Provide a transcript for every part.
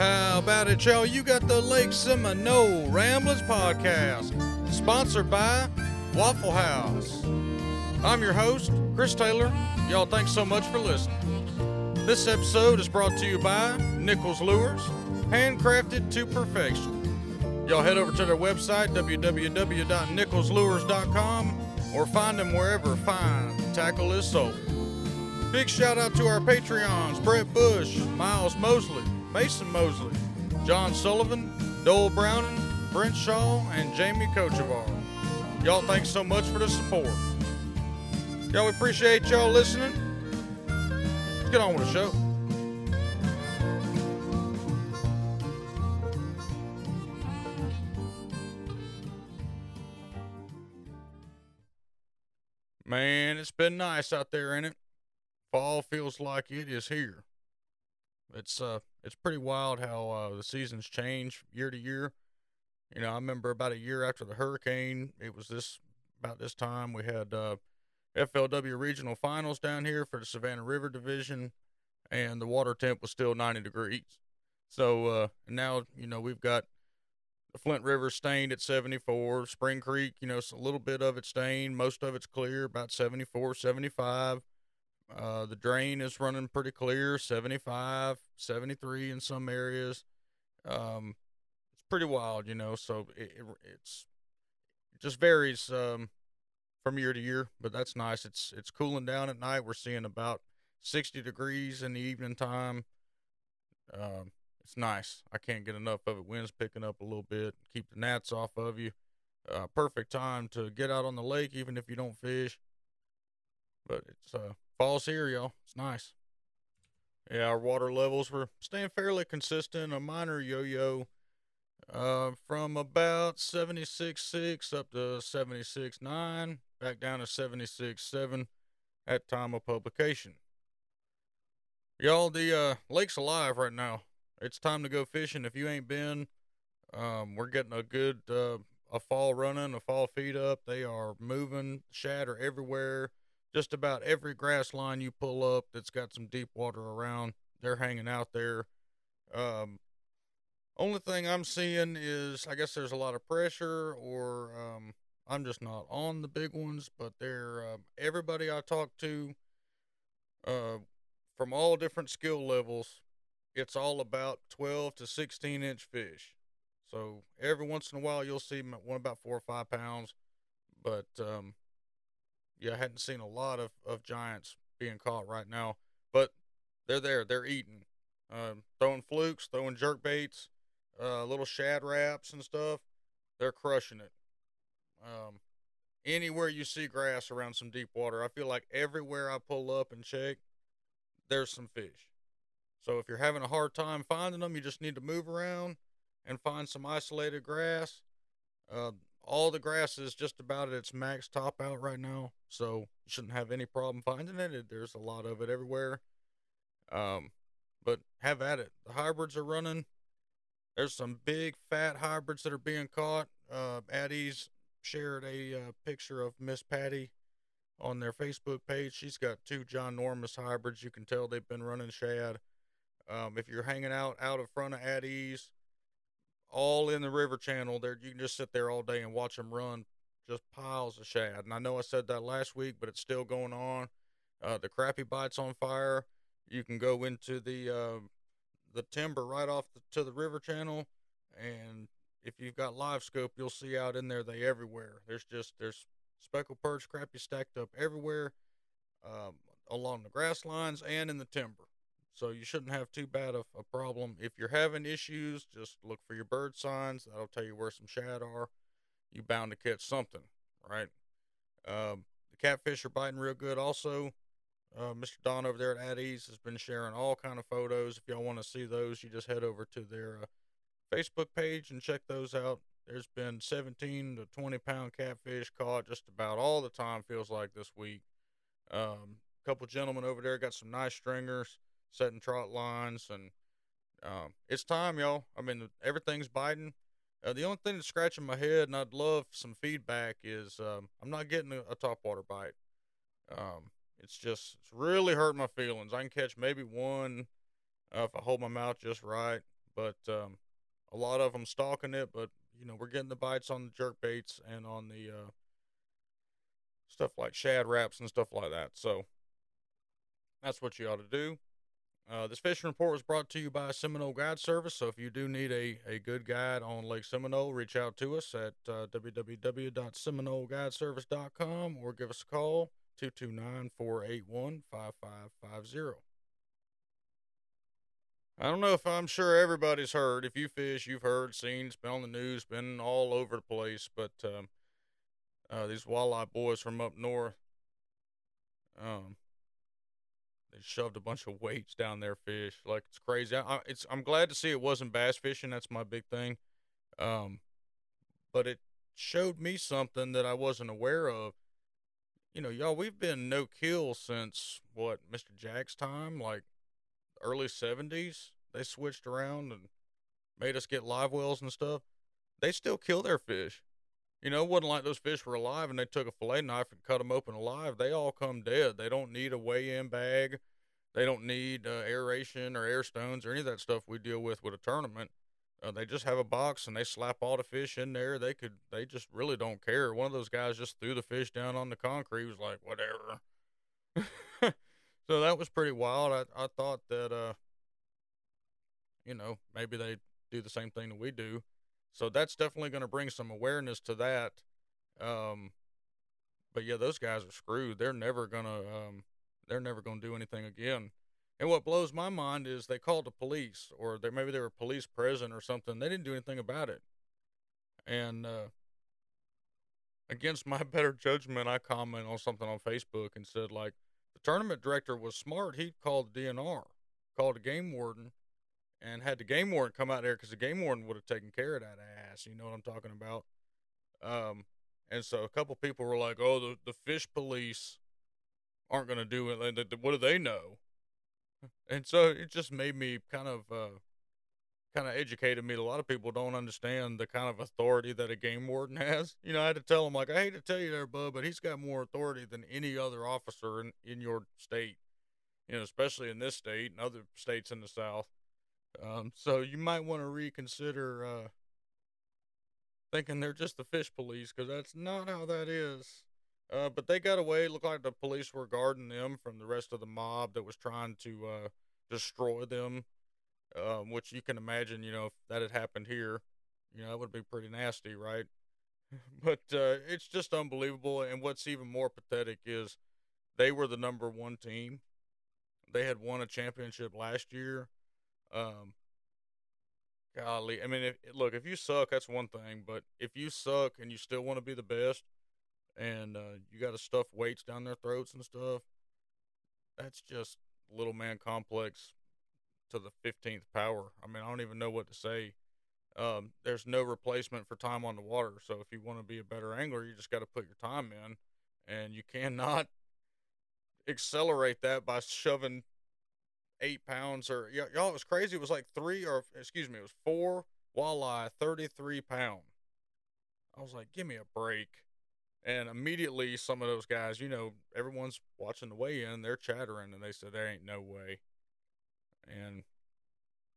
How about it, y'all? You got the Lake Seminole Ramblers podcast, sponsored by Waffle House. I'm your host, Chris Taylor. Y'all, thanks so much for listening. This episode is brought to you by Nichols Lures, handcrafted to perfection. Y'all head over to their website, www.nicholslures.com, or find them wherever fine tackle is sold. Big shout out to our Patreons Brett Bush, Miles Mosley, Mason Mosley, John Sullivan, Dole Browning, Brent Shaw, and Jamie Kochevar. Y'all, thanks so much for the support. Y'all, we appreciate y'all listening. Let's get on with the show. Man, it's been nice out there, ain't it? Fall feels like it is here. It's uh, it's pretty wild how uh, the seasons change year to year. You know, I remember about a year after the hurricane, it was this about this time we had uh, FLW regional finals down here for the Savannah River division, and the water temp was still 90 degrees. So uh, now you know we've got the Flint River stained at 74. Spring Creek, you know, it's a little bit of it stained. Most of it's clear, about 74, 75. Uh, the drain is running pretty clear, 75, 73 in some areas. Um, it's pretty wild, you know. So it, it it's it just varies um, from year to year, but that's nice. It's it's cooling down at night. We're seeing about 60 degrees in the evening time. Um, it's nice. I can't get enough of it. Wind's picking up a little bit, keep the gnats off of you. Uh, perfect time to get out on the lake, even if you don't fish. But it's uh, fall's here, y'all. It's nice. Yeah, our water levels were staying fairly consistent. A minor yo-yo uh, from about 76.6 up to 76.9, back down to 76.7 at time of publication. Y'all, the uh, lake's alive right now it's time to go fishing. If you ain't been, um, we're getting a good uh, a fall running, a fall feed up. They are moving, shatter everywhere. Just about every grass line you pull up that's got some deep water around, they're hanging out there. Um, only thing I'm seeing is, I guess there's a lot of pressure, or um, I'm just not on the big ones. But they're uh, everybody I talk to, uh, from all different skill levels, it's all about 12 to 16 inch fish. So every once in a while you'll see one about four or five pounds, but um, yeah, I hadn't seen a lot of, of giants being caught right now. But they're there, they're eating, um, throwing flukes, throwing jerk baits, uh, little Shad Raps and stuff. They're crushing it. Um, anywhere you see grass around some deep water, I feel like everywhere I pull up and check, there's some fish. So if you're having a hard time finding them, you just need to move around and find some isolated grass. Uh, all the grass is just about at its max top out right now, so you shouldn't have any problem finding it. There's a lot of it everywhere. Um, but have at it. The hybrids are running. There's some big fat hybrids that are being caught. Uh, Addie's shared a uh, picture of Miss Patty on their Facebook page. She's got two John Normus hybrids. You can tell they've been running shad. Um, if you're hanging out out in front of Addie's, all in the river channel, there you can just sit there all day and watch them run, just piles of shad. And I know I said that last week, but it's still going on. Uh, the crappie bites on fire. You can go into the uh, the timber right off the, to the river channel, and if you've got LiveScope, you'll see out in there they everywhere. There's just there's speckled perch, crappie stacked up everywhere, um, along the grass lines and in the timber. So you shouldn't have too bad of a problem. If you're having issues, just look for your bird signs. That'll tell you where some shad are. You bound to catch something, right? Um, the catfish are biting real good. Also, uh, Mr. Don over there at Addie's has been sharing all kind of photos. If y'all want to see those, you just head over to their uh, Facebook page and check those out. There's been 17 to 20 pound catfish caught just about all the time. Feels like this week. Um, a couple gentlemen over there got some nice stringers setting trot lines, and um, it's time, y'all. I mean, everything's biting. Uh, the only thing that's scratching my head, and I'd love some feedback, is um, I'm not getting a, a topwater bite. Um, it's just it's really hurting my feelings. I can catch maybe one uh, if I hold my mouth just right, but um, a lot of them stalking it. But you know, we're getting the bites on the jerk baits and on the uh, stuff like Shad Raps and stuff like that. So that's what you ought to do. Uh, this fishing report was brought to you by Seminole Guide Service. So if you do need a, a good guide on Lake Seminole, reach out to us at uh, www.seminoleguideservice.com or give us a call 229 481 5550. I don't know if I'm sure everybody's heard. If you fish, you've heard, seen, been on the news, been all over the place. But um, uh, these walleye boys from up north, um, they shoved a bunch of weights down their fish. Like it's crazy. I, it's I'm glad to see it wasn't bass fishing. That's my big thing. Um, but it showed me something that I wasn't aware of. You know, y'all, we've been no kill since what Mr. Jack's time, like early 70s. They switched around and made us get live wells and stuff. They still kill their fish. You know, it wasn't like those fish were alive and they took a fillet knife and cut them open alive. They all come dead. They don't need a weigh in bag. They don't need uh, aeration or air stones or any of that stuff we deal with with a tournament. Uh, they just have a box and they slap all the fish in there. They could, they just really don't care. One of those guys just threw the fish down on the concrete. He was like, whatever. so that was pretty wild. I, I thought that, uh, you know, maybe they do the same thing that we do. So that's definitely going to bring some awareness to that. Um, but yeah, those guys are screwed. They're never gonna, um, they're never gonna do anything again. And what blows my mind is they called the police, or they maybe they were police present or something. They didn't do anything about it. And uh, against my better judgment, I comment on something on Facebook and said like the tournament director was smart. He called the DNR, called the game warden, and had the game warden come out there because the game warden would have taken care of that ass. You know what I'm talking about? Um, and so a couple people were like, "Oh, the the fish police aren't going to do it. What do they know?" And so it just made me kind of uh, kind of educated me. A lot of people don't understand the kind of authority that a game warden has. You know, I had to tell them like, I hate to tell you there, bud, but he's got more authority than any other officer in in your state. You know, especially in this state and other states in the South. Um, so you might want to reconsider uh, thinking they're just the fish police because that's not how that is. Uh, but they got away. It looked like the police were guarding them from the rest of the mob that was trying to uh, destroy them. Um, which you can imagine, you know, if that had happened here, you know, that would be pretty nasty, right? but uh, it's just unbelievable. And what's even more pathetic is they were the number one team. They had won a championship last year um, golly, I mean, if, look, if you suck, that's one thing. But if you suck and you still want to be the best, and uh, you got to stuff weights down their throats and stuff, that's just little man complex to the 15th power. I mean, I don't even know what to say. Um, there's no replacement for time on the water. So if you want to be a better angler, you just got to put your time in, and you cannot accelerate that by shoving eight pounds or y'all it was crazy it was like three or excuse me it was four walleye 33 pound. I was like give me a break. And immediately some of those guys you know everyone's watching the weigh in they're chattering and they said there ain't no way. And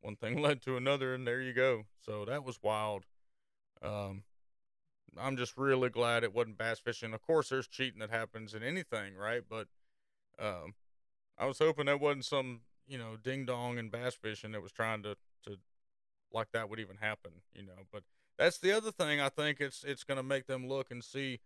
one thing led to another and there you go. So that was wild. Um i'm just really glad it wasn't bass fishing. Of course there's cheating that happens in anything right? But um I was hoping that wasn't some you know, ding dong and bass fishing that was trying to, to like that would even happen, you know. But that's the other thing I think it's it's gonna make them look and see,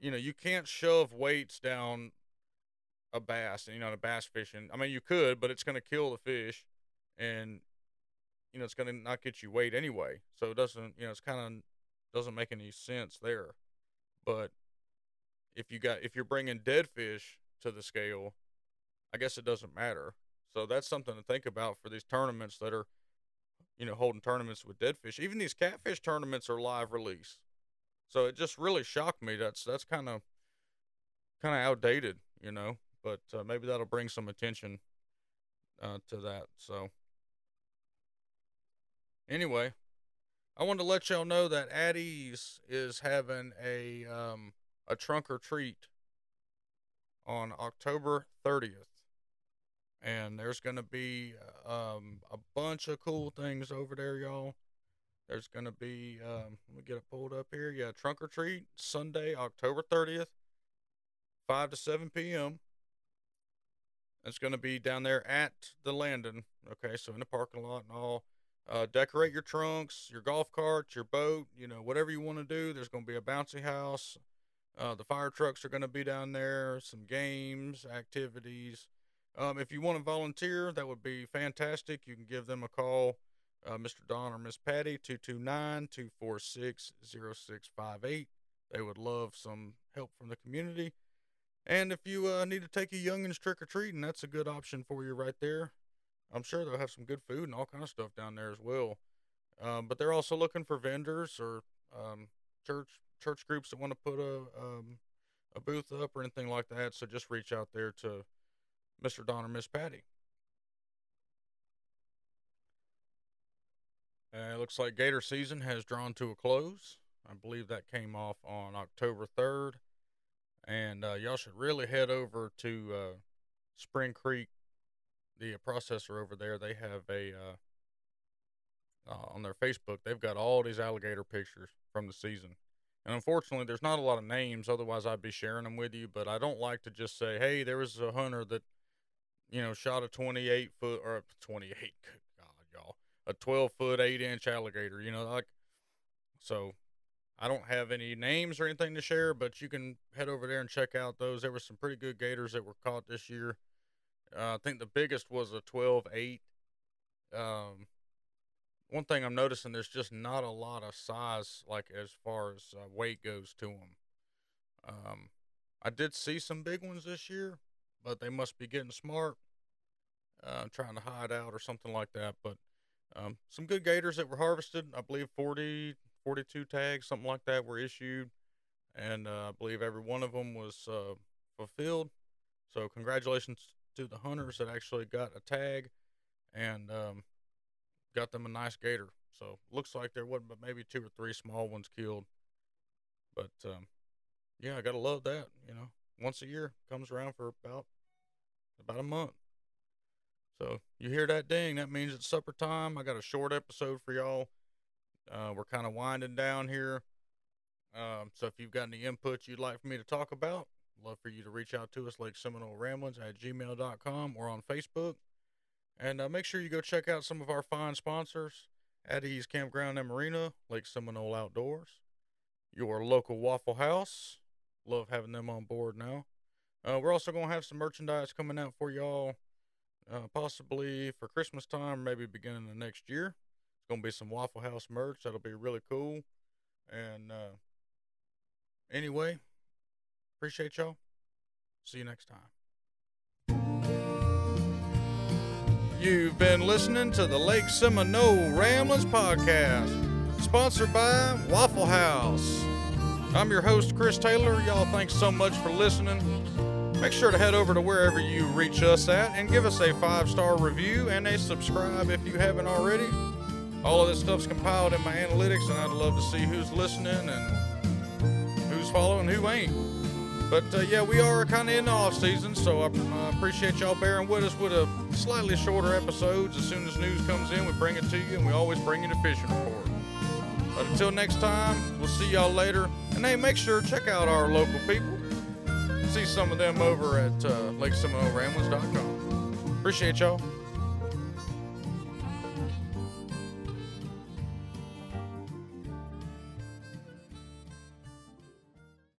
you know, you can't shove weights down a bass, you know, a bass fishing. I mean you could, but it's gonna kill the fish and you know, it's gonna not get you weight anyway. So it doesn't you know, it's kinda doesn't make any sense there. But if you got if you're bringing dead fish to the scale, I guess it doesn't matter. So that's something to think about for these tournaments that are, you know, holding tournaments with dead fish. Even these catfish tournaments are live release. So it just really shocked me. That's that's kind of kind of outdated, you know. But uh, maybe that'll bring some attention uh, to that. So anyway, I wanted to let y'all know that At Ease is having a um, a trunk or treat on October 30th and there's going to be um, a bunch of cool things over there, y'all. There's going to be, um, let me get it pulled up here. Yeah, Trunk or Treat, Sunday, October 30th, 5 to 7 p.m. It's going to be down there at the Landon. Okay, so in the parking lot and all. Uh, decorate your trunks, your golf cart, your boat, you know, whatever you want to do. There's going to be a bouncy house. Uh, the fire trucks are going to be down there, some games, activities. Um, if you want to volunteer, that would be fantastic. You can give them a call, uh, Mr. Don or Miss Patty, 229 246 0658. They would love some help from the community. And if you uh, need to take a youngins trick or treating, that's a good option for you right there. I'm sure they'll have some good food and all kind of stuff down there as well. Um, but they're also looking for vendors or um, church church groups that want to put a um, a booth up or anything like that. So just reach out there to Mr. Don or Miss Patty. It looks like Gator season has drawn to a close. I believe that came off on October 3rd. And uh, y'all should really head over to uh, Spring Creek, the processor over there. They have a, uh, uh, on their Facebook, they've got all these alligator pictures from the season. And unfortunately, there's not a lot of names. Otherwise, I'd be sharing them with you. But I don't like to just say, hey, there was a hunter that you know, shot a 28 foot or 28, God, y'all, a 12 foot, 8 inch alligator, you know, like, so I don't have any names or anything to share, but you can head over there and check out those. There were some pretty good gators that were caught this year. Uh, I think the biggest was a 12 8. Um, one thing I'm noticing, there's just not a lot of size, like as far as uh, weight goes to them. Um, I did see some big ones this year, but they must be getting smart, uh, trying to hide out or something like that. But um, some good gators that were harvested. I believe 40, 42 tags, something like that, were issued, and uh, I believe every one of them was uh, fulfilled. So congratulations to the hunters that actually got a tag and um, got them a nice gator. So looks like there wasn't but maybe two or three small ones killed. But um, yeah, I gotta love that. You know, once a year comes around for about about a month. So you hear that ding, that means it's supper time. I got a short episode for y'all. Uh, we're kind of winding down here. Um, so if you've got any input you'd like for me to talk about, love for you to reach out to us Lake Seminole Ramblins at gmail.com or on Facebook. And uh, make sure you go check out some of our fine sponsors Eddie's Campground and Marina, Lake Seminole Outdoors, your local Waffle House. Love having them on board now. Uh, we're also going to have some merchandise coming out for y'all, uh, possibly for Christmas time, maybe beginning of next year. It's going to be some Waffle House merch. That'll be really cool. And uh, anyway, appreciate y'all. See you next time. You've been listening to the Lake Seminole Ramblins podcast, sponsored by Waffle House. I'm your host, Chris Taylor. Y'all, thanks so much for listening. Make sure to head over to wherever you reach us at and give us a five star review and a subscribe if you haven't already. All of this stuff's compiled in my analytics, and I'd love to see who's listening and who's following, who ain't. But uh, yeah, we are kind of in the off season, so I appreciate y'all bearing with us with a slightly shorter episodes. As soon as news comes in, we bring it to you, and we always bring you the fishing report. Until next time, we'll see y'all later. And hey, make sure check out our local people. See some of them over at uh. Appreciate y'all.